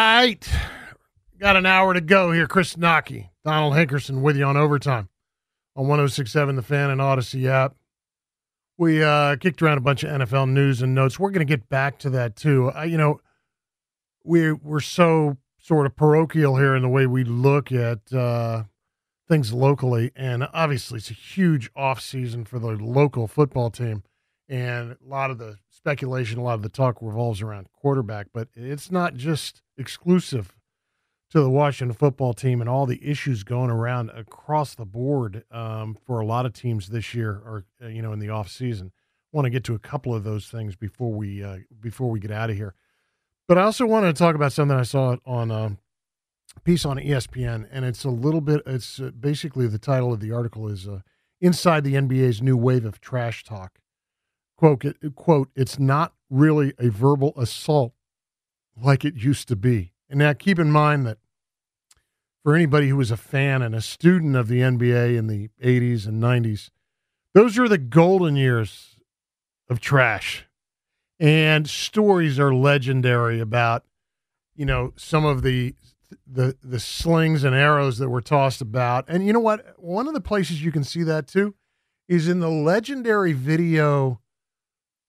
right. Got an hour to go here. Chris Knoche, Donald Hankerson with you on overtime on 1067 The Fan and Odyssey app. We uh, kicked around a bunch of NFL news and notes. We're going to get back to that too. Uh, you know, we we're so sort of parochial here in the way we look at uh, things locally, and obviously it's a huge off season for the local football team, and a lot of the speculation, a lot of the talk revolves around quarterback, but it's not just exclusive to the Washington football team and all the issues going around across the board um, for a lot of teams this year, or uh, you know, in the off season. Want to get to a couple of those things before we uh, before we get out of here. But I also wanted to talk about something I saw on a piece on ESPN, and it's a little bit. It's uh, basically the title of the article is uh, "Inside the NBA's New Wave of Trash Talk." Quote, quote, it's not really a verbal assault like it used to be. And now keep in mind that for anybody who was a fan and a student of the NBA in the 80s and 90s, those are the golden years of trash. And stories are legendary about, you know, some of the the the slings and arrows that were tossed about. And you know what? One of the places you can see that too is in the legendary video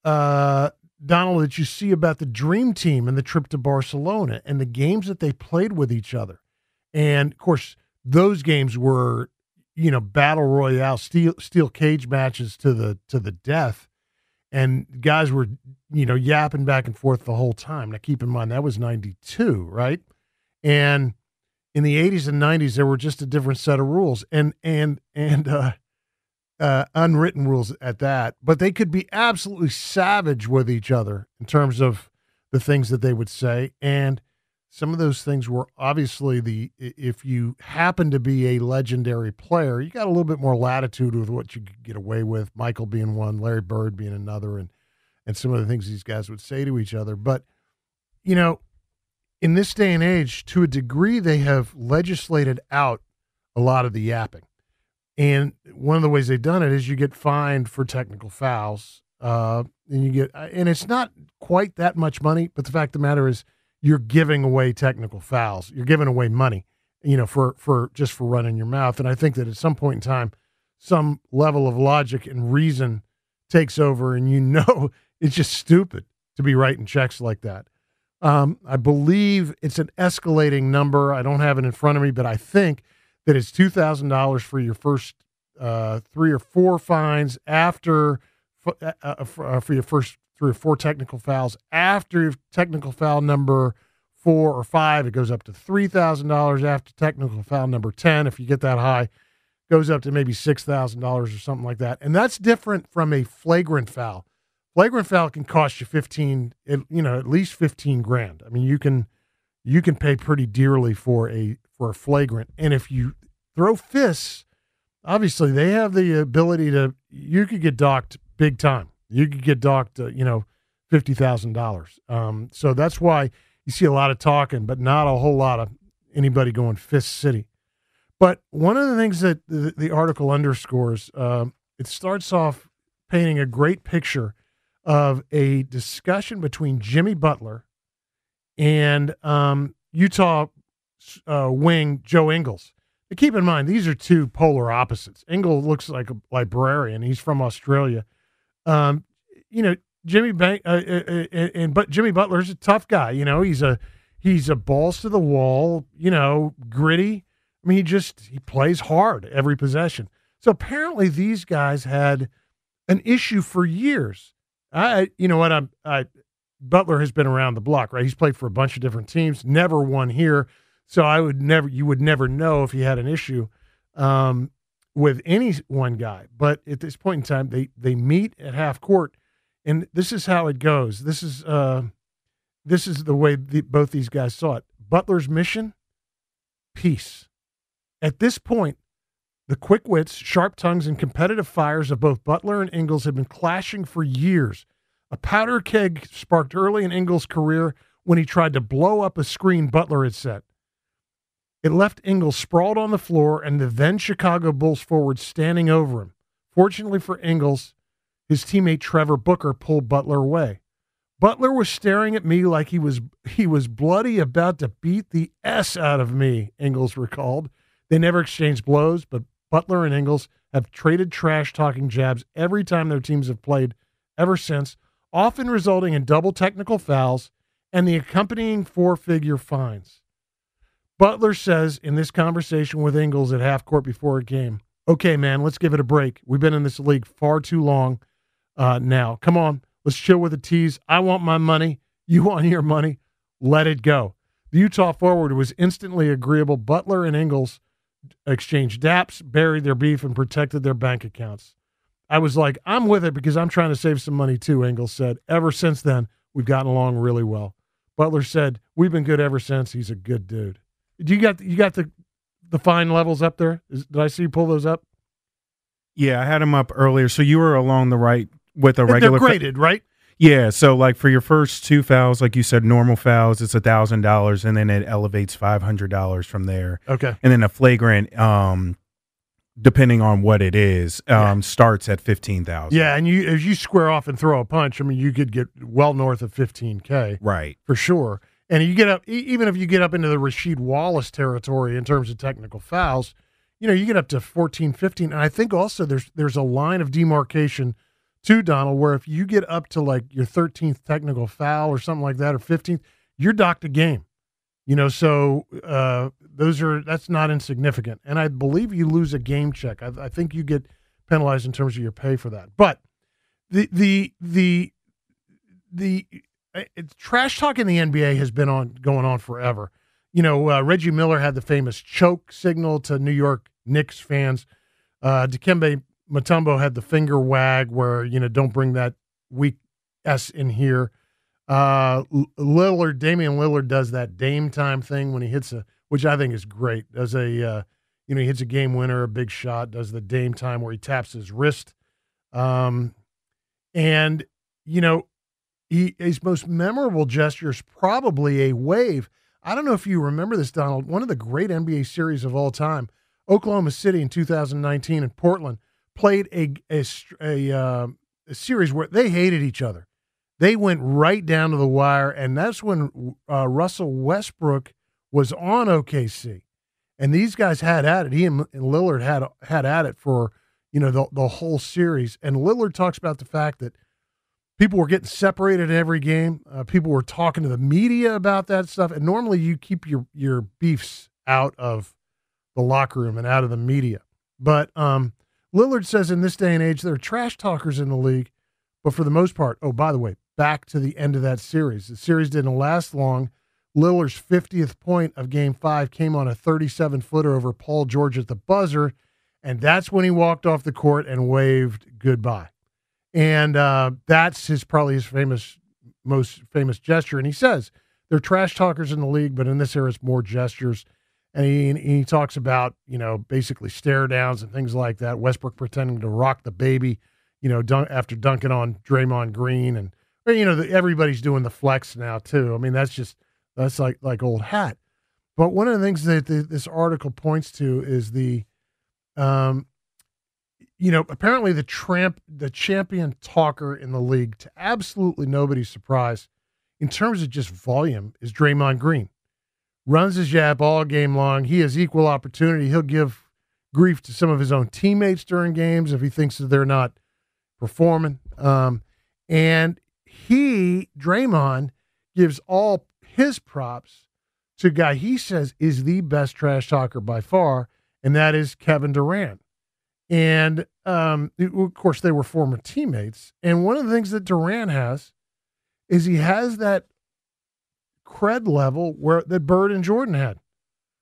uh Donald, that you see about the dream team and the trip to Barcelona and the games that they played with each other. And of course, those games were, you know, battle royale, steel steel cage matches to the to the death. And guys were, you know, yapping back and forth the whole time. Now keep in mind that was 92, right? And in the 80s and 90s there were just a different set of rules. And and and uh uh, unwritten rules at that, but they could be absolutely savage with each other in terms of the things that they would say. And some of those things were obviously the if you happen to be a legendary player, you got a little bit more latitude with what you could get away with. Michael being one, Larry Bird being another, and and some of the things these guys would say to each other. But you know, in this day and age, to a degree, they have legislated out a lot of the yapping. And one of the ways they've done it is you get fined for technical fouls. Uh, and you get, and it's not quite that much money, but the fact of the matter is you're giving away technical fouls. You're giving away money, you know, for, for just for running your mouth. And I think that at some point in time, some level of logic and reason takes over, and you know it's just stupid to be writing checks like that. Um, I believe it's an escalating number. I don't have it in front of me, but I think that it's two thousand dollars for your first uh, three or four fines after uh, uh, uh, for your first three or four technical fouls. After technical foul number four or five, it goes up to three thousand dollars. After technical foul number ten, if you get that high, goes up to maybe six thousand dollars or something like that. And that's different from a flagrant foul. Flagrant foul can cost you fifteen, you know, at least fifteen grand. I mean, you can you can pay pretty dearly for a for a flagrant. And if you throw fists, obviously they have the ability to. You could get docked big time. You could get docked, uh, you know, fifty thousand um, dollars. So that's why you see a lot of talking, but not a whole lot of anybody going fist city. But one of the things that the, the article underscores, um, it starts off painting a great picture of a discussion between Jimmy Butler and um, Utah uh, wing Joe Ingles. But keep in mind, these are two polar opposites. Ingles looks like a librarian. He's from Australia. Um, you know, Jimmy Bank, uh, uh, uh, and but Jimmy Butler's a tough guy. You know, he's a he's a balls to the wall. You know, gritty. I mean, he just he plays hard every possession. So apparently, these guys had an issue for years. I, you know what, I'm, I Butler has been around the block, right? He's played for a bunch of different teams, never won here. So I would never, you would never know if he had an issue um, with any one guy. But at this point in time, they they meet at half court, and this is how it goes. This is uh, this is the way the, both these guys saw it. Butler's mission, peace. At this point, the quick wits, sharp tongues, and competitive fires of both Butler and Ingles have been clashing for years. A powder keg sparked early in Ingles' career when he tried to blow up a screen Butler had set. It left Ingles sprawled on the floor and the then Chicago Bulls forward standing over him. Fortunately for Ingles, his teammate Trevor Booker pulled Butler away. Butler was staring at me like he was he was bloody about to beat the S out of me, Ingles recalled. They never exchanged blows, but Butler and Ingles have traded trash talking jabs every time their teams have played ever since, often resulting in double technical fouls and the accompanying four figure fines. Butler says in this conversation with Ingles at half court before a game, okay, man, let's give it a break. We've been in this league far too long uh, now. Come on, let's chill with the tease. I want my money. You want your money. Let it go. The Utah forward was instantly agreeable. Butler and Ingles exchanged daps, buried their beef, and protected their bank accounts. I was like, I'm with it because I'm trying to save some money too, Ingles said. Ever since then, we've gotten along really well. Butler said, We've been good ever since. He's a good dude. Do you got you got the the fine levels up there? Is, did I see you pull those up? Yeah, I had them up earlier. So you were along the right with a regular. They're graded, right? Yeah. So like for your first two fouls, like you said, normal fouls, it's a thousand dollars, and then it elevates five hundred dollars from there. Okay. And then a flagrant, um, depending on what it is, um, yeah. starts at fifteen thousand. Yeah, and you as you square off and throw a punch, I mean, you could get well north of fifteen k, right, for sure. And you get up, even if you get up into the Rasheed Wallace territory in terms of technical fouls, you know, you get up to 14, 15. And I think also there's there's a line of demarcation to Donald, where if you get up to like your 13th technical foul or something like that, or 15th, you're docked a game. You know, so uh, those are that's not insignificant. And I believe you lose a game check. I, I think you get penalized in terms of your pay for that. But the the the the it's trash talk in the NBA has been on going on forever. You know, uh, Reggie Miller had the famous choke signal to New York Knicks fans. Uh, Dikembe Mutombo had the finger wag, where you know, don't bring that weak s in here. Uh, Lillard, Damian Lillard does that Dame time thing when he hits a, which I think is great. Does a, uh, you know, he hits a game winner, a big shot. Does the Dame time where he taps his wrist. Um, and you know, he, his most memorable gesture is probably a wave. I don't know if you remember this, Donald. One of the great NBA series of all time, Oklahoma City in 2019 and Portland played a a, a, uh, a series where they hated each other. They went right down to the wire, and that's when uh, Russell Westbrook was on OKC, and these guys had at it. He and, and Lillard had had at it for you know the the whole series. And Lillard talks about the fact that people were getting separated in every game. Uh, people were talking to the media about that stuff. And normally you keep your, your beefs out of the locker room and out of the media. But um, Lillard says in this day and age, there are trash talkers in the league. But for the most part, oh, by the way, back to the end of that series. The series didn't last long. Lillard's 50th point of game five came on a 37 footer over Paul George at the buzzer. And that's when he walked off the court and waved goodbye and uh, that's his probably his famous most famous gesture. And he says they're trash talkers in the league, but in this era, it's more gestures. And he, he talks about you know basically stare downs and things like that. Westbrook pretending to rock the baby, you know, after dunking on Draymond Green, and you know the, everybody's doing the flex now too. I mean that's just that's like like old hat. But one of the things that the, this article points to is the um, you know, apparently the tramp, the champion talker in the league, to absolutely nobody's surprise, in terms of just volume, is Draymond Green. Runs his jab all game long. He has equal opportunity. He'll give grief to some of his own teammates during games if he thinks that they're not performing. Um, and he, Draymond, gives all his props to a guy he says is the best trash talker by far, and that is Kevin Durant. And um, of course, they were former teammates. And one of the things that Durant has is he has that cred level where that Bird and Jordan had,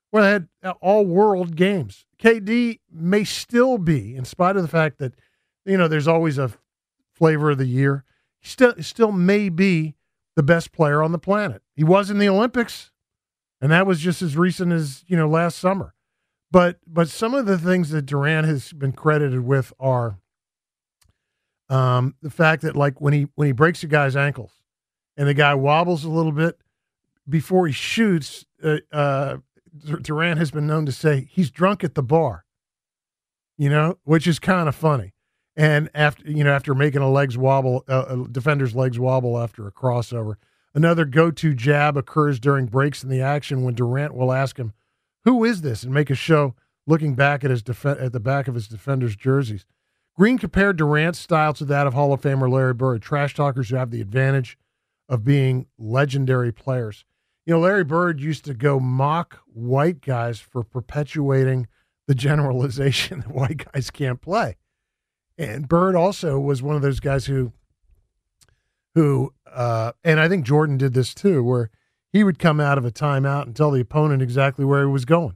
where they had uh, all world games. KD may still be, in spite of the fact that you know there's always a flavor of the year. He still still may be the best player on the planet. He was in the Olympics, and that was just as recent as you know last summer. But but some of the things that Durant has been credited with are um, the fact that like when he when he breaks a guy's ankles and the guy wobbles a little bit before he shoots, uh, uh, Durant has been known to say he's drunk at the bar. You know, which is kind of funny. and after you know after making a legs wobble, uh, a defender's legs wobble after a crossover. Another go-to jab occurs during breaks in the action when Durant will ask him, "Who is this?" and make a show looking back at his def- at the back of his defenders' jerseys. Green compared Durant's style to that of Hall of Famer Larry Bird, trash talkers who have the advantage of being legendary players. You know, Larry Bird used to go mock white guys for perpetuating the generalization that white guys can't play. And Bird also was one of those guys who, who, uh, and I think Jordan did this too, where he would come out of a timeout and tell the opponent exactly where he was going.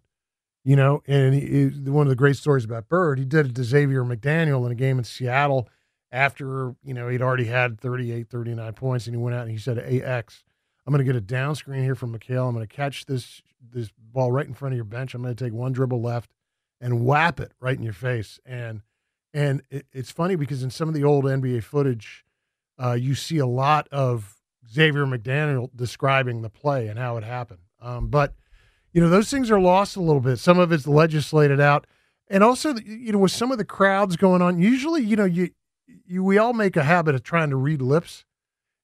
You know, and he, one of the great stories about Bird, he did it to Xavier McDaniel in a game in Seattle after, you know, he'd already had 38, 39 points, and he went out and he said, AX, I'm going to get a down screen here from McHale. I'm going to catch this this ball right in front of your bench. I'm going to take one dribble left and whap it right in your face. And and it, it's funny because in some of the old NBA footage, uh, you see a lot of Xavier McDaniel describing the play and how it happened. Um, but you know those things are lost a little bit. Some of it's legislated out, and also you know with some of the crowds going on. Usually, you know you you we all make a habit of trying to read lips,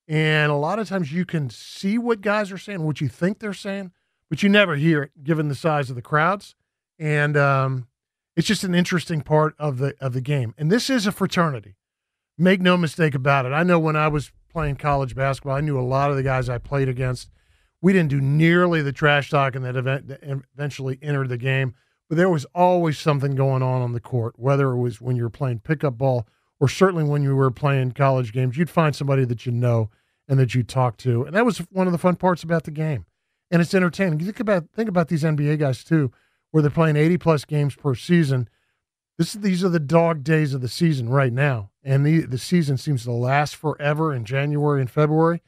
and a lot of times you can see what guys are saying, what you think they're saying, but you never hear it given the size of the crowds. And um, it's just an interesting part of the of the game. And this is a fraternity. Make no mistake about it. I know when I was playing college basketball, I knew a lot of the guys I played against. We didn't do nearly the trash talking that event that eventually entered the game, but there was always something going on on the court, whether it was when you were playing pickup ball or certainly when you were playing college games, you'd find somebody that you know and that you talk to. And that was one of the fun parts about the game. And it's entertaining. Think about think about these NBA guys too, where they're playing 80 plus games per season. This these are the dog days of the season right now. And the the season seems to last forever in January and February.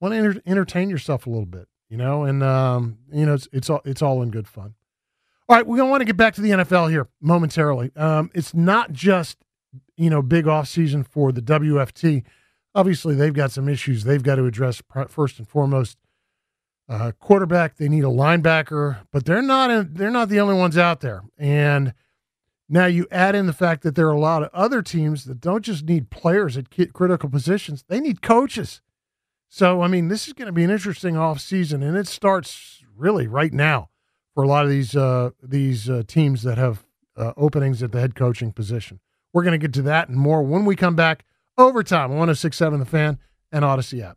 Want to enter, entertain yourself a little bit, you know, and um, you know, it's it's all it's all in good fun. All right, we're gonna want to get back to the NFL here momentarily. Um, it's not just you know, big off season for the WFT. Obviously, they've got some issues they've got to address first and foremost. Uh, quarterback, they need a linebacker, but they're not in, they're not the only ones out there. And now you add in the fact that there are a lot of other teams that don't just need players at critical positions; they need coaches. So, I mean, this is going to be an interesting off season, and it starts really right now for a lot of these uh, these uh, teams that have uh, openings at the head coaching position. We're going to get to that and more when we come back. Overtime, 1067 The Fan and Odyssey app.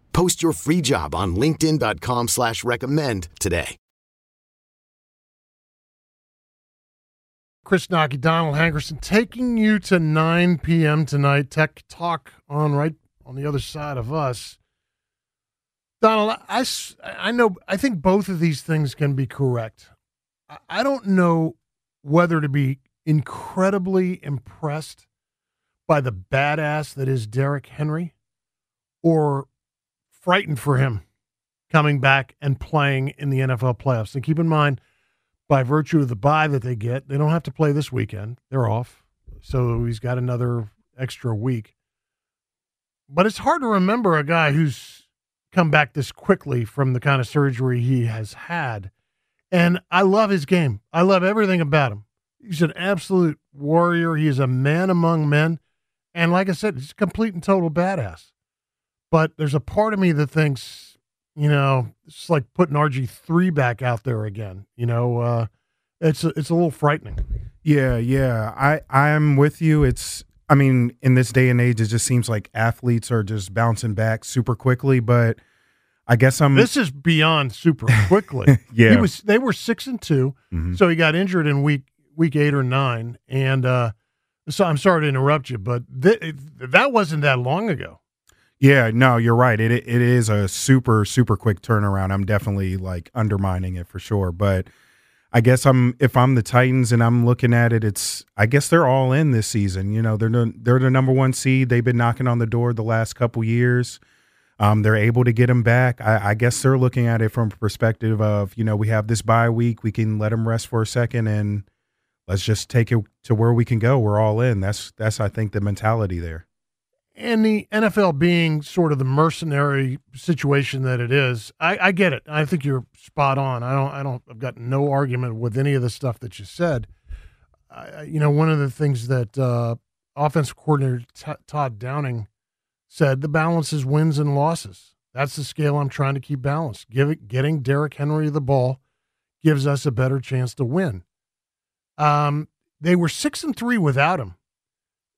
Post your free job on LinkedIn.com slash recommend today. Chris Knoche, Donald Hankerson, taking you to 9 p.m. tonight. Tech Talk on right on the other side of us. Donald, I, I know, I think both of these things can be correct. I don't know whether to be incredibly impressed by the badass that is Derrick Henry or frightened for him coming back and playing in the NFL playoffs. And keep in mind, by virtue of the bye that they get, they don't have to play this weekend. They're off. So he's got another extra week. But it's hard to remember a guy who's come back this quickly from the kind of surgery he has had. And I love his game. I love everything about him. He's an absolute warrior. He is a man among men. And like I said, he's a complete and total badass. But there's a part of me that thinks, you know, it's like putting RG3 back out there again. You know, uh, it's, a, it's a little frightening. Yeah, yeah. I, I'm with you. It's, I mean, in this day and age, it just seems like athletes are just bouncing back super quickly. But I guess I'm. This is beyond super quickly. yeah, he was. They were six and 2 mm-hmm. so he got injured in week week eight or nine. And uh, so I'm sorry to interrupt you, but th- that wasn't that long ago. Yeah, no, you're right. It it is a super super quick turnaround. I'm definitely like undermining it for sure, but I guess I'm if I'm the Titans and I'm looking at it, it's I guess they're all in this season. You know, they're the, they're the number one seed. They've been knocking on the door the last couple years. Um, they're able to get him back. I, I, guess they're looking at it from a perspective of you know we have this bye week, we can let him rest for a second, and let's just take it to where we can go. We're all in. That's that's I think the mentality there and the NFL being sort of the mercenary situation that it is, I, I, get it. I think you're spot on. I don't. I don't. I've got no argument with any of the stuff that you said. I, you know, one of the things that uh, offensive coordinator T- Todd Downing said: the balance is wins and losses. That's the scale I'm trying to keep balanced. Give it, getting Derrick Henry the ball gives us a better chance to win. Um, they were six and three without him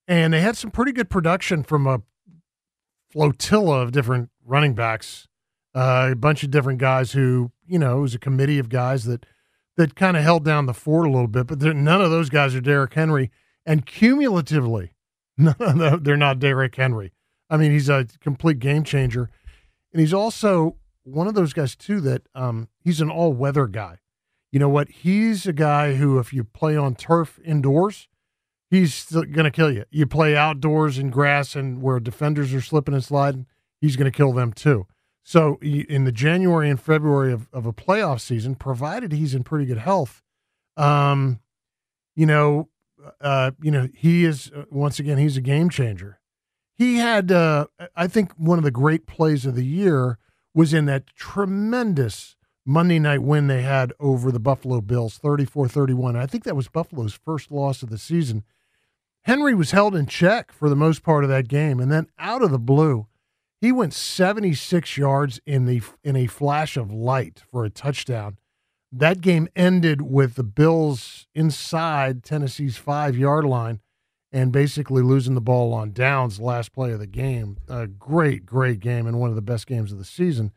and they had some pretty good production from a flotilla of different running backs, uh, a bunch of different guys who, you know, it was a committee of guys that that kind of held down the fort a little bit. But none of those guys are Derrick Henry, and cumulatively, none of they're not Derrick Henry. I mean, he's a complete game changer, and he's also one of those guys too that um, he's an all weather guy. You know what? He's a guy who, if you play on turf indoors, he's going to kill you. You play outdoors in grass and where defenders are slipping and sliding, he's going to kill them too. So in the January and February of, of a playoff season, provided he's in pretty good health, um, you know, uh, you know, he is uh, once again he's a game changer. He had, uh, I think, one of the great plays of the year was in that tremendous Monday night win they had over the Buffalo Bills, 34-31. I think that was Buffalo's first loss of the season. Henry was held in check for the most part of that game, and then out of the blue, he went 76 yards in the in a flash of light for a touchdown. That game ended with the Bills inside Tennessee's five yard line and basically losing the ball on downs last play of the game. A great, great game and one of the best games of the season.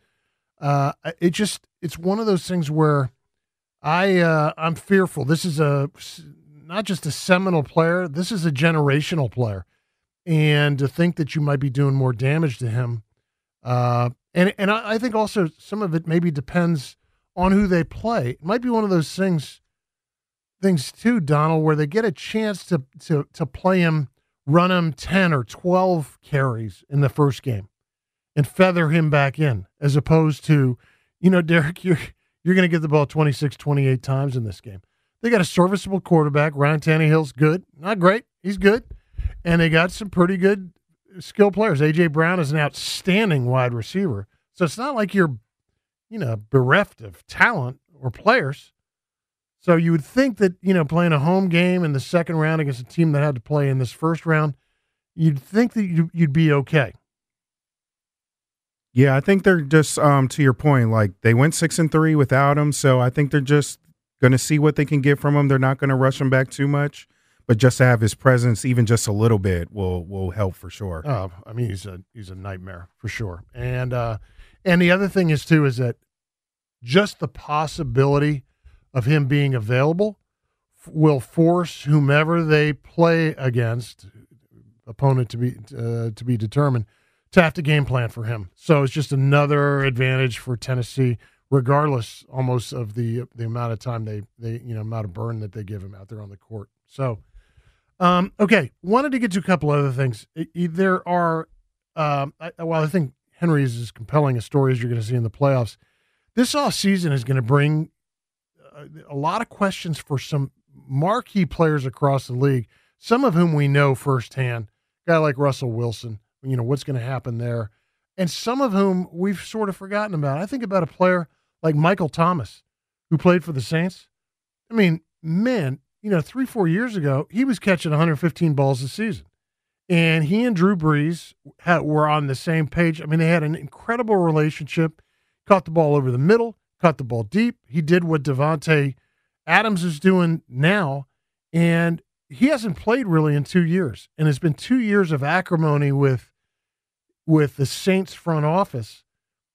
Uh, it just it's one of those things where I uh, I'm fearful. This is a not just a seminal player, this is a generational player. And to think that you might be doing more damage to him, uh, and and I, I think also some of it maybe depends on who they play. It might be one of those things, things too, Donald, where they get a chance to to to play him, run him ten or twelve carries in the first game, and feather him back in, as opposed to, you know, Derek, you're you're going to get the ball 26, 28 times in this game. They got a serviceable quarterback. Ryan Tannehill's good. Not great. He's good. And they got some pretty good skill players. A.J. Brown is an outstanding wide receiver. So it's not like you're, you know, bereft of talent or players. So you would think that, you know, playing a home game in the second round against a team that had to play in this first round, you'd think that you'd be okay. Yeah, I think they're just um, to your point. Like they went six and three without him, so I think they're just going to see what they can get from him. They're not going to rush him back too much, but just to have his presence, even just a little bit, will will help for sure. Oh, I mean, he's a he's a nightmare for sure. And uh, and the other thing is too is that just the possibility of him being available will force whomever they play against opponent to be uh, to be determined to have to game plan for him. So it's just another advantage for Tennessee regardless almost of the the amount of time they they you know amount of burn that they give him out there on the court. So, um, okay, wanted to get to a couple other things. There are, um, I, well, I think Henry is as compelling a story as you're going to see in the playoffs. This off season is going to bring uh, a lot of questions for some marquee players across the league, some of whom we know firsthand. A guy like Russell Wilson, you know what's going to happen there, and some of whom we've sort of forgotten about. I think about a player like Michael Thomas, who played for the Saints. I mean, man, you know, three, four years ago, he was catching 115 balls a season. And he and Drew Brees had, were on the same page. I mean, they had an incredible relationship. Caught the ball over the middle, caught the ball deep. He did what Davante Adams is doing now. And he hasn't played really in two years. And it's been two years of acrimony with with the Saints front office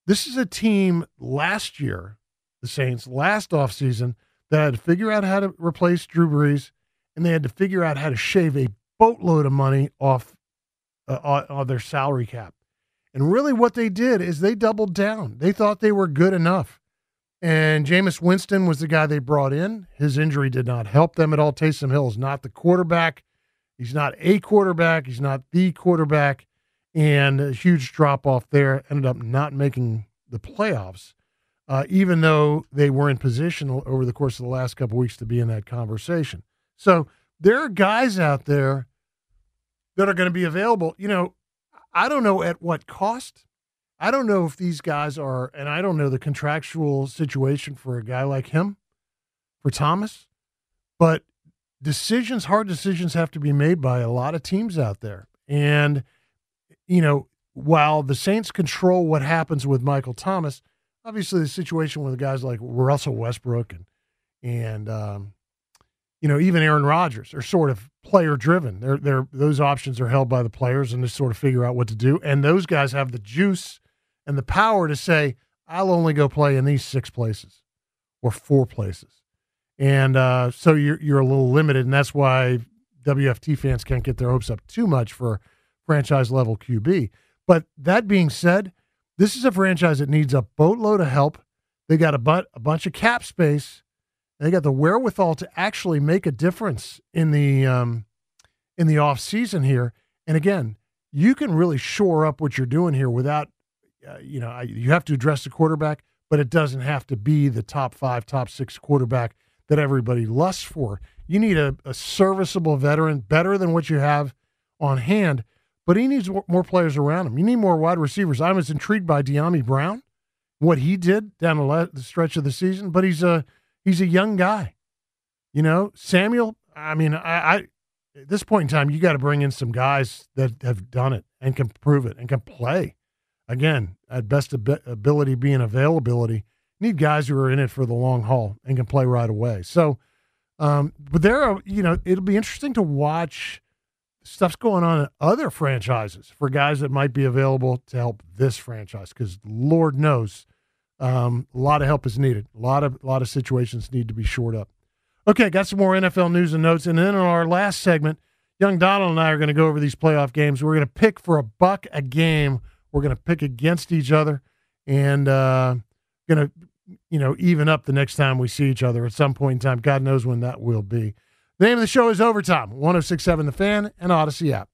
this is a team last year, the Saints, last offseason, that had to figure out how to replace Drew Brees, and they had to figure out how to shave a boatload of money off uh, on their salary cap. And really, what they did is they doubled down. They thought they were good enough. And Jameis Winston was the guy they brought in. His injury did not help them at all. Taysom Hill is not the quarterback. He's not a quarterback. He's not the quarterback. And a huge drop off there. Ended up not making the playoffs, uh, even though they were in position over the course of the last couple weeks to be in that conversation. So there are guys out there that are going to be available. You know, I don't know at what cost. I don't know if these guys are, and I don't know the contractual situation for a guy like him, for Thomas, but decisions, hard decisions have to be made by a lot of teams out there. And, you know, while the Saints control what happens with Michael Thomas, obviously the situation with guys like Russell Westbrook and, and, um, you know, even Aaron Rodgers are sort of player driven. They're, they're, those options are held by the players and they sort of figure out what to do. And those guys have the juice and the power to say, I'll only go play in these six places or four places. And uh, so you're, you're a little limited. And that's why WFT fans can't get their hopes up too much for franchise level QB. But that being said, this is a franchise that needs a boatload of help. They got a, bu- a bunch of cap space. They got the wherewithal to actually make a difference in the um, in the off season here. And again, you can really shore up what you're doing here without uh, you know, I, you have to address the quarterback, but it doesn't have to be the top five, top six quarterback that everybody lusts for. You need a, a serviceable veteran, better than what you have on hand, but he needs more players around him. You need more wide receivers. I was intrigued by Dyami Brown, what he did down the stretch of the season, but he's a he's a young guy. You know, Samuel. I mean, I, I at this point in time, you got to bring in some guys that have done it and can prove it and can play again, at best ab- ability being availability, need guys who are in it for the long haul and can play right away. So, um, but there are, you know, it'll be interesting to watch stuff's going on at other franchises for guys that might be available to help this franchise because Lord knows um, a lot of help is needed. A lot of a lot of situations need to be shored up. Okay, got some more NFL news and notes, and then in our last segment, young Donald and I are going to go over these playoff games. We're going to pick for a buck a game we're going to pick against each other and uh, going to, you know, even up the next time we see each other at some point in time. God knows when that will be. The name of the show is Overtime, 1067 The Fan and Odyssey app.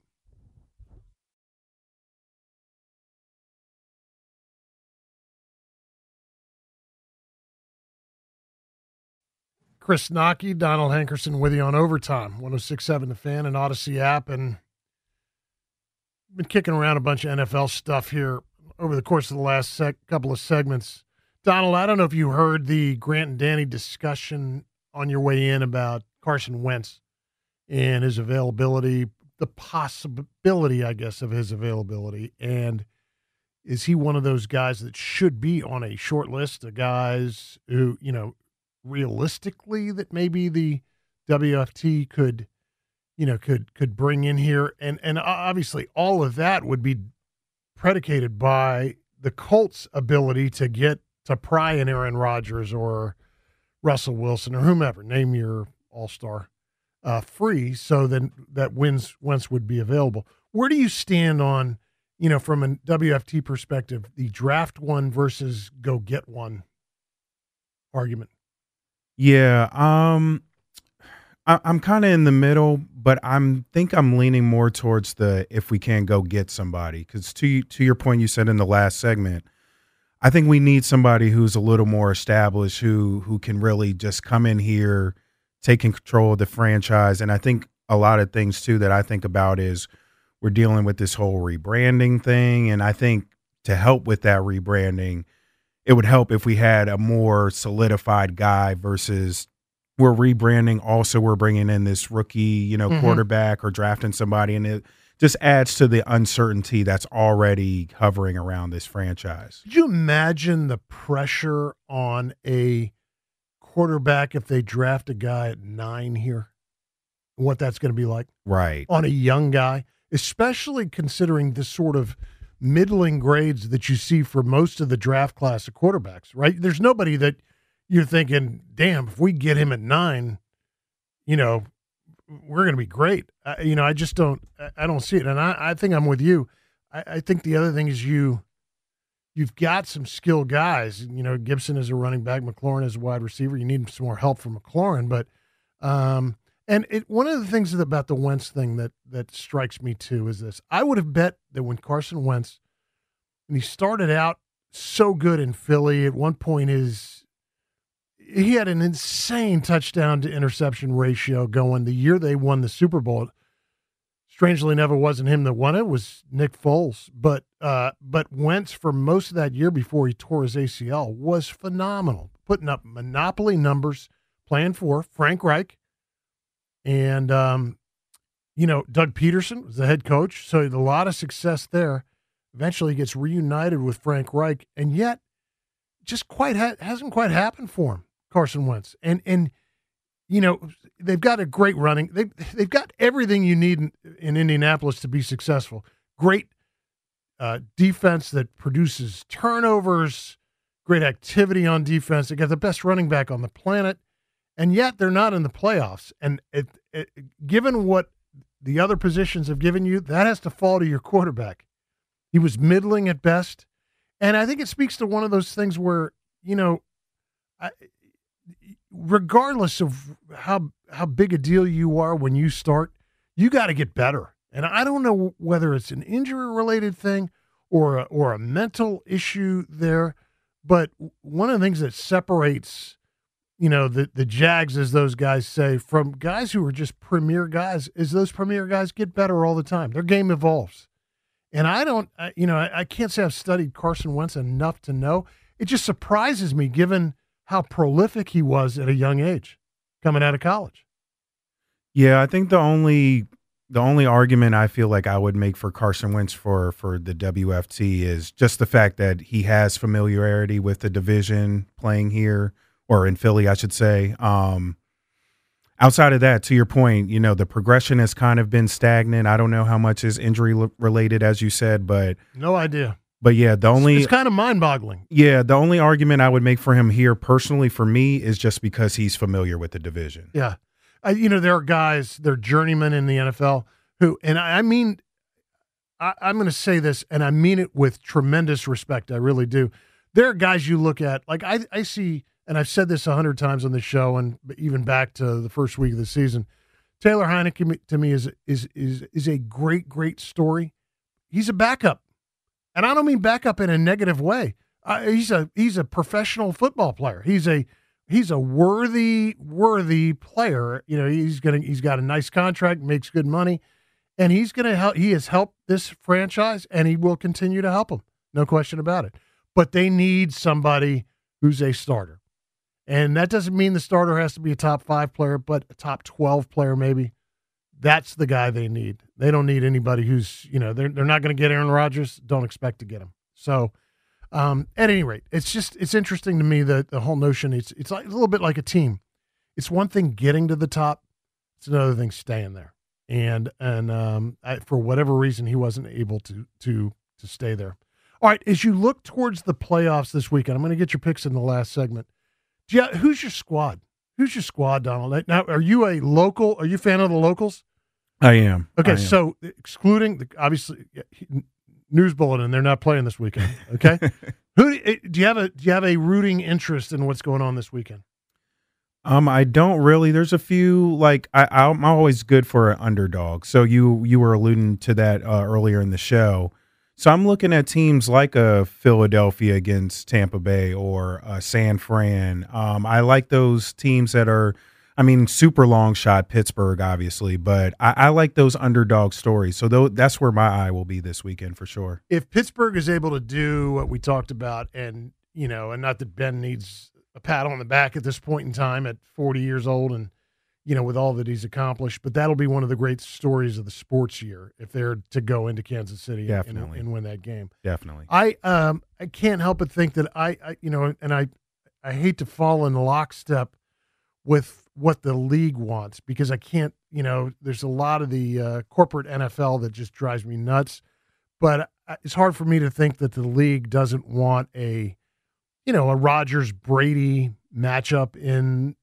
Chris Knoche, Donald Hankerson with you on Overtime, 1067 The Fan and Odyssey app. And been kicking around a bunch of NFL stuff here over the course of the last sec- couple of segments. Donald, I don't know if you heard the Grant and Danny discussion on your way in about Carson Wentz and his availability, the possibility, I guess, of his availability. And is he one of those guys that should be on a short list of guys who, you know, realistically that maybe the WFT could – you know could could bring in here and and obviously all of that would be predicated by the Colts ability to get to pry an Aaron Rodgers or Russell Wilson or whomever name your all-star uh, free so then that wins Wentz would be available. Where do you stand on you know from a WFT perspective the draft one versus go get one argument? Yeah um I, I'm kind of in the middle, but I'm think I'm leaning more towards the if we can go get somebody because to to your point, you said in the last segment, I think we need somebody who's a little more established, who who can really just come in here, taking control of the franchise, and I think a lot of things too that I think about is we're dealing with this whole rebranding thing, and I think to help with that rebranding, it would help if we had a more solidified guy versus we're rebranding. Also, we're bringing in this rookie, you know, mm-hmm. quarterback or drafting somebody, and it just adds to the uncertainty that's already hovering around this franchise. Could you imagine the pressure on a quarterback if they draft a guy at nine here? What that's going to be like, right? On a young guy, especially considering the sort of middling grades that you see for most of the draft class of quarterbacks. Right? There's nobody that you're thinking, damn, if we get him at nine, you know, we're going to be great. you know, I just don't, I don't see it. And I, I think I'm with you. I, I think the other thing is you, you've got some skilled guys. You know, Gibson is a running back, McLaurin is a wide receiver. You need some more help from McLaurin, but um, and it, one of the things about the Wentz thing that that strikes me too is this: I would have bet that when Carson Wentz, and he started out so good in Philly, at one point his he had an insane touchdown to interception ratio going the year they won the Super Bowl strangely never wasn't him that won it. it was Nick Foles, but uh, but Wentz for most of that year before he tore his ACL was phenomenal, putting up monopoly numbers, playing for Frank Reich, and um, you know Doug Pederson was the head coach, so he had a lot of success there. Eventually, he gets reunited with Frank Reich, and yet just quite ha- hasn't quite happened for him, Carson Wentz, and and you know, they've got a great running. They they've got everything you need in, in Indianapolis to be successful. Great uh, defense that produces turnovers, great activity on defense. They got the best running back on the planet, and yet they're not in the playoffs. And it, it, given what the other positions have given you, that has to fall to your quarterback. He was middling at best, and I think it speaks to one of those things where you know. I, regardless of how how big a deal you are when you start, you got to get better. And I don't know whether it's an injury related thing or a, or a mental issue there, but one of the things that separates you know the the Jags as those guys say from guys who are just premier guys is those premier guys get better all the time. Their game evolves. And I don't, you know, I, I can't say I've studied Carson Wentz enough to know. It just surprises me given how prolific he was at a young age coming out of college. Yeah, I think the only the only argument I feel like I would make for Carson Wentz for for the WFT is just the fact that he has familiarity with the division playing here or in Philly, I should say. Um, outside of that, to your point, you know, the progression has kind of been stagnant. I don't know how much is injury related, as you said, but no idea. But yeah, the only it's, kind of mind boggling. Yeah, the only argument I would make for him here personally for me is just because he's familiar with the division. Yeah, I, you know there are guys, they're journeymen in the NFL who, and I, I mean, I, I'm going to say this, and I mean it with tremendous respect. I really do. There are guys you look at, like I, I see, and I've said this a hundred times on the show, and even back to the first week of the season. Taylor Heinicke to me is is is is a great great story. He's a backup and I don't mean backup in a negative way. Uh, he's a he's a professional football player. He's a he's a worthy worthy player. You know, he's gonna he's got a nice contract, makes good money, and he's gonna help. He has helped this franchise, and he will continue to help them. No question about it. But they need somebody who's a starter, and that doesn't mean the starter has to be a top five player, but a top twelve player maybe that's the guy they need. They don't need anybody who's, you know, they're, they're not going to get Aaron Rodgers. Don't expect to get him. So, um, at any rate, it's just, it's interesting to me that the whole notion, it's, it's like a little bit like a team. It's one thing getting to the top. It's another thing staying there. And, and, um, I, for whatever reason, he wasn't able to, to, to stay there. All right. As you look towards the playoffs this weekend, I'm going to get your picks in the last segment. Yeah. Who's your squad? Who's your squad, Donald? Now, are you a local? Are you a fan of the locals? I am. Okay, I am. so excluding the obviously news bulletin, they're not playing this weekend. Okay, who eh, do you have a do you have a rooting interest in what's going on this weekend? Um, I don't really. There's a few like I, I'm always good for an underdog. So you you were alluding to that uh, earlier in the show. So I'm looking at teams like a uh, Philadelphia against Tampa Bay or uh, San Fran. Um, I like those teams that are I mean, super long shot Pittsburgh, obviously, but I, I like those underdog stories. So th- that's where my eye will be this weekend for sure. If Pittsburgh is able to do what we talked about, and you know, and not that Ben needs a pat on the back at this point in time at 40 years old, and you know, with all that he's accomplished, but that'll be one of the great stories of the sports year if they're to go into Kansas City Definitely. and, and win that game. Definitely. I um I can't help but think that I, I you know, and I I hate to fall in lockstep with what the league wants because I can't, you know, there's a lot of the uh, corporate NFL that just drives me nuts. But it's hard for me to think that the league doesn't want a, you know, a Rodgers Brady matchup in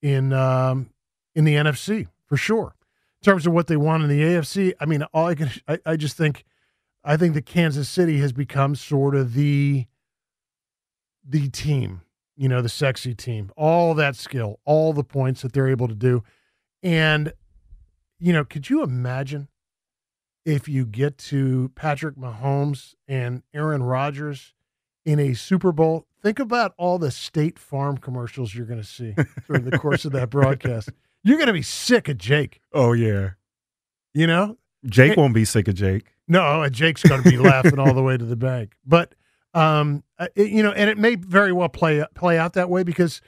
in um, in the NFC for sure. In terms of what they want in the AFC, I mean, all I can, I, I just think, I think that Kansas City has become sort of the the team, you know, the sexy team, all that skill, all the points that they're able to do. And, you know, could you imagine if you get to Patrick Mahomes and Aaron Rodgers in a Super Bowl? Think about all the State Farm commercials you're going to see during the course of that broadcast. You're going to be sick of Jake. Oh yeah, You know, Jake Hey- won't be sick of Jake. no, Jake's going to be laughing all the way to the bank. But um, uh, it- you know, and it may very well play play out that way because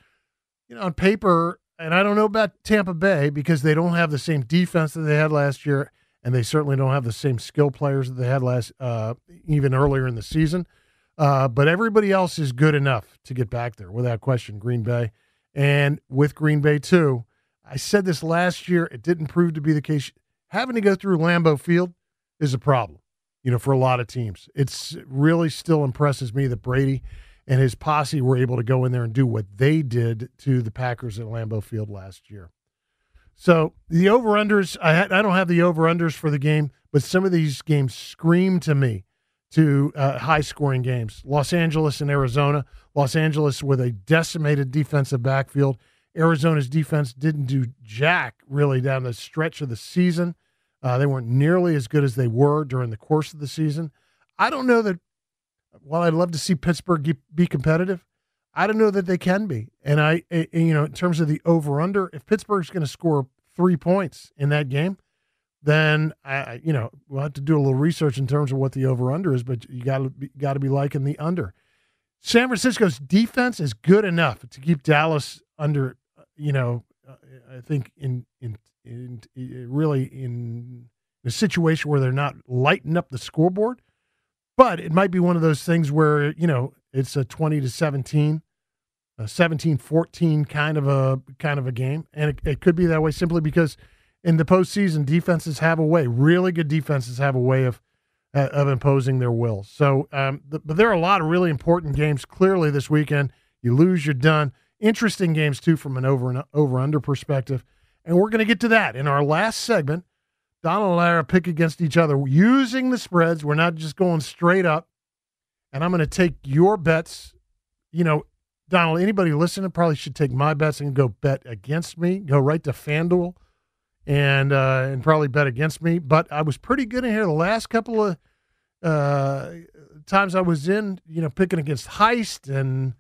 you know on paper, and I don't know about Tampa Bay because they don't have the same defense that they had last year, and they certainly don't have the same skill players that they had last uh, even earlier in the season. Uh, but everybody else is good enough to get back there without question. Green Bay, and with Green Bay too. I said this last year. It didn't prove to be the case. Having to go through Lambeau Field is a problem, you know, for a lot of teams. It's really still impresses me that Brady and his posse were able to go in there and do what they did to the Packers at Lambeau Field last year. So the over unders, I, ha- I don't have the over unders for the game, but some of these games scream to me to uh, high scoring games. Los Angeles and Arizona. Los Angeles with a decimated defensive backfield. Arizona's defense didn't do jack really down the stretch of the season. Uh, they weren't nearly as good as they were during the course of the season. I don't know that. While I'd love to see Pittsburgh be competitive, I don't know that they can be. And I, you know, in terms of the over under, if Pittsburgh's going to score three points in that game, then I, you know, we'll have to do a little research in terms of what the over under is. But you got to got to be liking the under. San Francisco's defense is good enough to keep Dallas under. You know, I think in in in, really in a situation where they're not lighting up the scoreboard. But it might be one of those things where, you know, it's a 20 to 17, a 17 14 kind of a kind of a game. And it, it could be that way simply because in the postseason, defenses have a way, really good defenses have a way of uh, of imposing their will. So, um, th- but there are a lot of really important games clearly this weekend. You lose, you're done. Interesting games too from an over and over under perspective. And we're going to get to that in our last segment. Donald and I are pick against each other using the spreads. We're not just going straight up. And I'm going to take your bets. You know, Donald, anybody listening probably should take my bets and go bet against me. Go right to FanDuel and uh, and probably bet against me. But I was pretty good in here the last couple of uh, times I was in. You know, picking against Heist and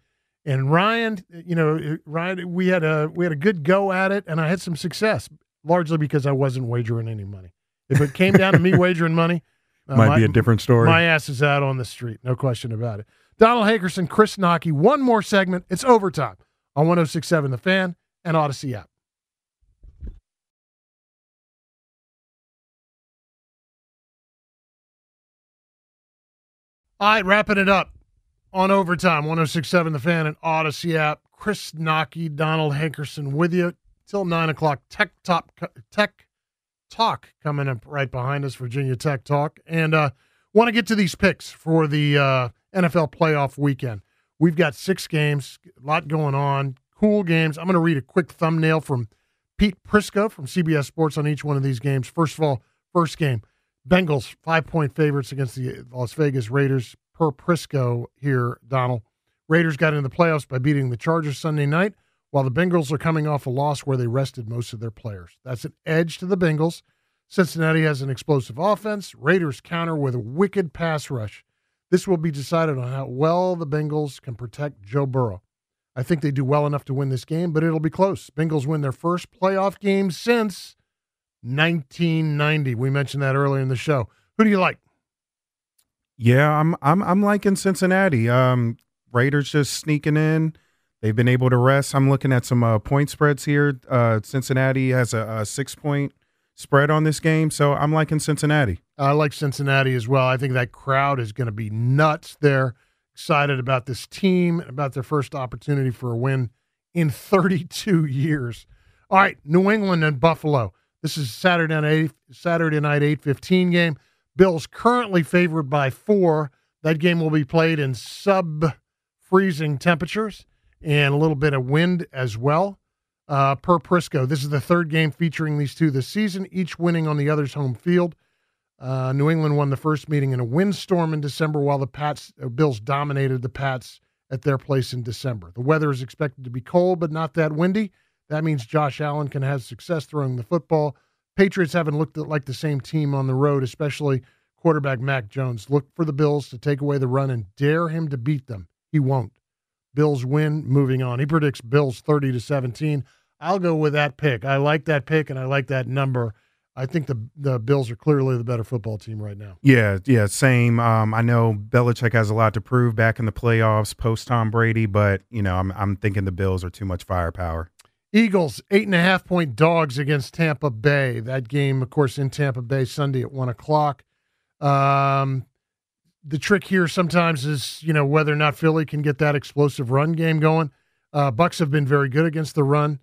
and Ryan. You know, Ryan. We had a we had a good go at it, and I had some success largely because I wasn't wagering any money. If it came down to me wagering money, uh, Might my- be a different story. my ass is out on the street, no question about it. Donald Hankerson, Chris Knoche, one more segment. It's overtime on 1067 The Fan and Odyssey app. All right, wrapping it up on overtime 1067 The Fan and Odyssey app. Chris Knoche, Donald Hankerson with you till 9 o'clock. Tech top Tech Talk coming up right behind us, Virginia Tech Talk. And, uh, want to get to these picks for the uh, NFL playoff weekend. We've got six games, a lot going on, cool games. I'm going to read a quick thumbnail from Pete Prisco from CBS Sports on each one of these games. First of all, first game, Bengals five point favorites against the Las Vegas Raiders per Prisco here, Donald. Raiders got into the playoffs by beating the Chargers Sunday night, while the Bengals are coming off a loss where they rested most of their players. That's an edge to the Bengals. Cincinnati has an explosive offense. Raiders counter with a wicked pass rush. This will be decided on how well the Bengals can protect Joe Burrow. I think they do well enough to win this game, but it'll be close. Bengals win their first playoff game since 1990. We mentioned that earlier in the show. Who do you like? Yeah, I'm I'm I'm liking Cincinnati. Um, Raiders just sneaking in. They've been able to rest. I'm looking at some uh, point spreads here. Uh, Cincinnati has a, a six point spread on this game, so I'm liking Cincinnati. I like Cincinnati as well. I think that crowd is going to be nuts They're Excited about this team, about their first opportunity for a win in 32 years. All right, New England and Buffalo. This is Saturday night, Saturday night 8:15 game. Bills currently favored by four. That game will be played in sub-freezing temperatures and a little bit of wind as well. Uh, per Prisco, this is the third game featuring these two this season, each winning on the other's home field. Uh, New England won the first meeting in a windstorm in December, while the Pats uh, Bills dominated the Pats at their place in December. The weather is expected to be cold, but not that windy. That means Josh Allen can have success throwing the football. Patriots haven't looked like the same team on the road, especially quarterback Mac Jones. Look for the Bills to take away the run and dare him to beat them. He won't. Bills win, moving on. He predicts Bills 30 to 17. I'll go with that pick. I like that pick and I like that number. I think the the Bills are clearly the better football team right now. Yeah, yeah, same. Um, I know Belichick has a lot to prove back in the playoffs post Tom Brady, but you know, I'm I'm thinking the Bills are too much firepower. Eagles eight and a half point dogs against Tampa Bay. That game, of course, in Tampa Bay Sunday at one o'clock. Um, the trick here sometimes is you know whether or not Philly can get that explosive run game going. Uh, Bucs have been very good against the run.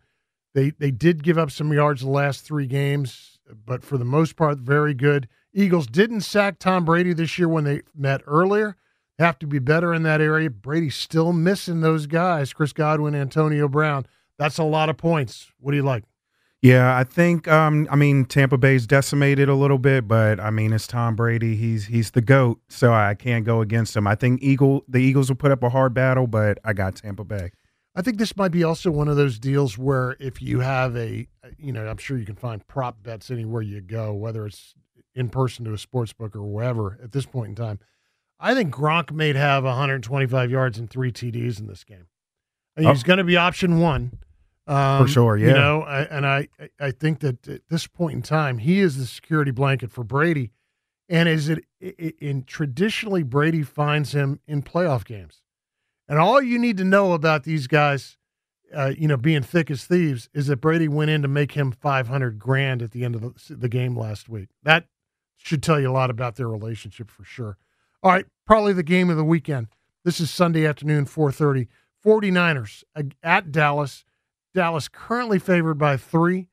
They they did give up some yards the last three games, but for the most part, very good. Eagles didn't sack Tom Brady this year when they met earlier. Have to be better in that area. Brady's still missing those guys: Chris Godwin, Antonio Brown. That's a lot of points. What do you like? Yeah, I think um I mean Tampa Bay's decimated a little bit, but I mean it's Tom Brady. He's he's the GOAT, so I can't go against him. I think Eagle the Eagles will put up a hard battle, but I got Tampa Bay. I think this might be also one of those deals where if you have a, you know, I'm sure you can find prop bets anywhere you go, whether it's in person to a sports book or wherever at this point in time. I think Gronk may have 125 yards and three TDs in this game. I mean, oh. He's going to be option one. Um, for sure, yeah. You know, I, and I, I think that at this point in time, he is the security blanket for Brady. And is it in traditionally Brady finds him in playoff games? And all you need to know about these guys, uh, you know, being thick as thieves, is that Brady went in to make him 500 grand at the end of the, the game last week. That should tell you a lot about their relationship for sure. All right, probably the game of the weekend. This is Sunday afternoon, 4:30. 49ers at Dallas. Dallas currently favored by three.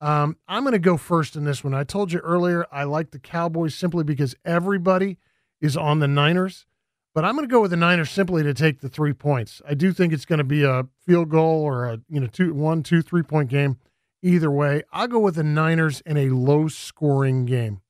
Um, I'm going to go first in this one. I told you earlier I like the Cowboys simply because everybody is on the Niners. But I'm going to go with the Niners simply to take the three points. I do think it's going to be a field goal or a you know two one two three point game. Either way, I'll go with the Niners in a low scoring game.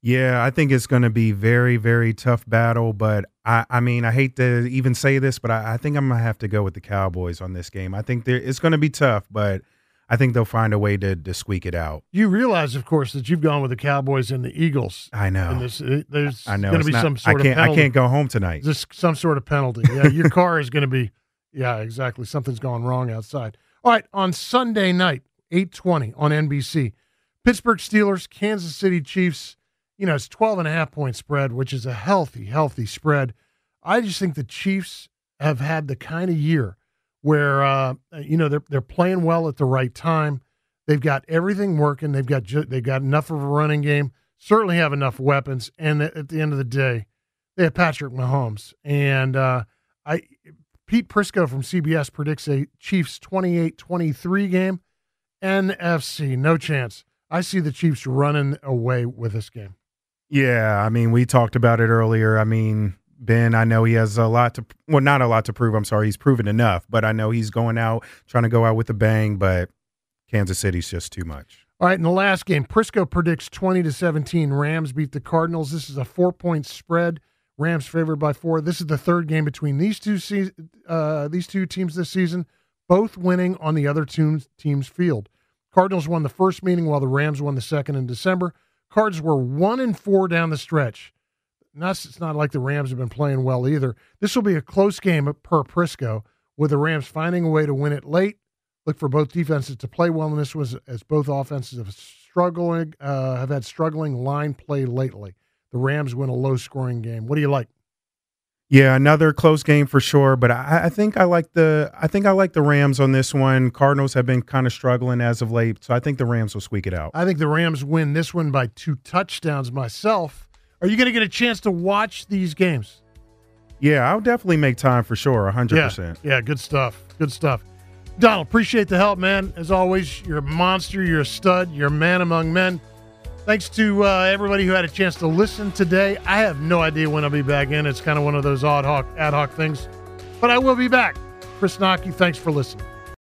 Yeah, I think it's going to be very very tough battle. But I I mean I hate to even say this, but I, I think I'm going to have to go with the Cowboys on this game. I think it's going to be tough, but I think they'll find a way to to squeak it out. You realize, of course, that you've gone with the Cowboys and the Eagles. I know. This, there's I know going to be not, some sort I can't, of penalty. I can't go home tonight. Just some sort of penalty. Yeah, your car is going to be. Yeah, exactly. Something's gone wrong outside. All right, on Sunday night, eight twenty on NBC, Pittsburgh Steelers, Kansas City Chiefs. You know, it's 12 and a half point spread, which is a healthy, healthy spread. I just think the Chiefs have had the kind of year where uh, you know they're they're playing well at the right time. They've got everything working. They've got ju- they've got enough of a running game. Certainly have enough weapons. And at the end of the day, they have Patrick Mahomes. And uh, I Pete Prisco from CBS predicts a Chiefs 28-23 game. NFC, no chance. I see the Chiefs running away with this game. Yeah, I mean, we talked about it earlier. I mean, Ben, I know he has a lot to well, not a lot to prove. I'm sorry, he's proven enough, but I know he's going out trying to go out with a bang. But Kansas City's just too much. All right, in the last game, Prisco predicts 20 to 17. Rams beat the Cardinals. This is a four point spread. Rams favored by four. This is the third game between these two se- uh, these two teams this season, both winning on the other team's team's field. Cardinals won the first meeting while the Rams won the second in December. Cards were one and four down the stretch. Not, it's not like the Rams have been playing well either. This will be a close game per Prisco, with the Rams finding a way to win it late. Look for both defenses to play well in this one, as both offenses have struggling uh, have had struggling line play lately. The Rams win a low scoring game. What do you like? Yeah, another close game for sure. But I, I, think I like the I think I like the Rams on this one. Cardinals have been kind of struggling as of late, so I think the Rams will squeak it out. I think the Rams win this one by two touchdowns myself. Are you going to get a chance to watch these games? Yeah, I'll definitely make time for sure. 100%. Yeah, yeah good stuff. Good stuff. Donald, appreciate the help, man. As always, you're a monster. You're a stud. You're a man among men. Thanks to uh, everybody who had a chance to listen today. I have no idea when I'll be back in. It's kind of one of those ad hoc, ad hoc things, but I will be back. Chris Knoche, thanks for listening.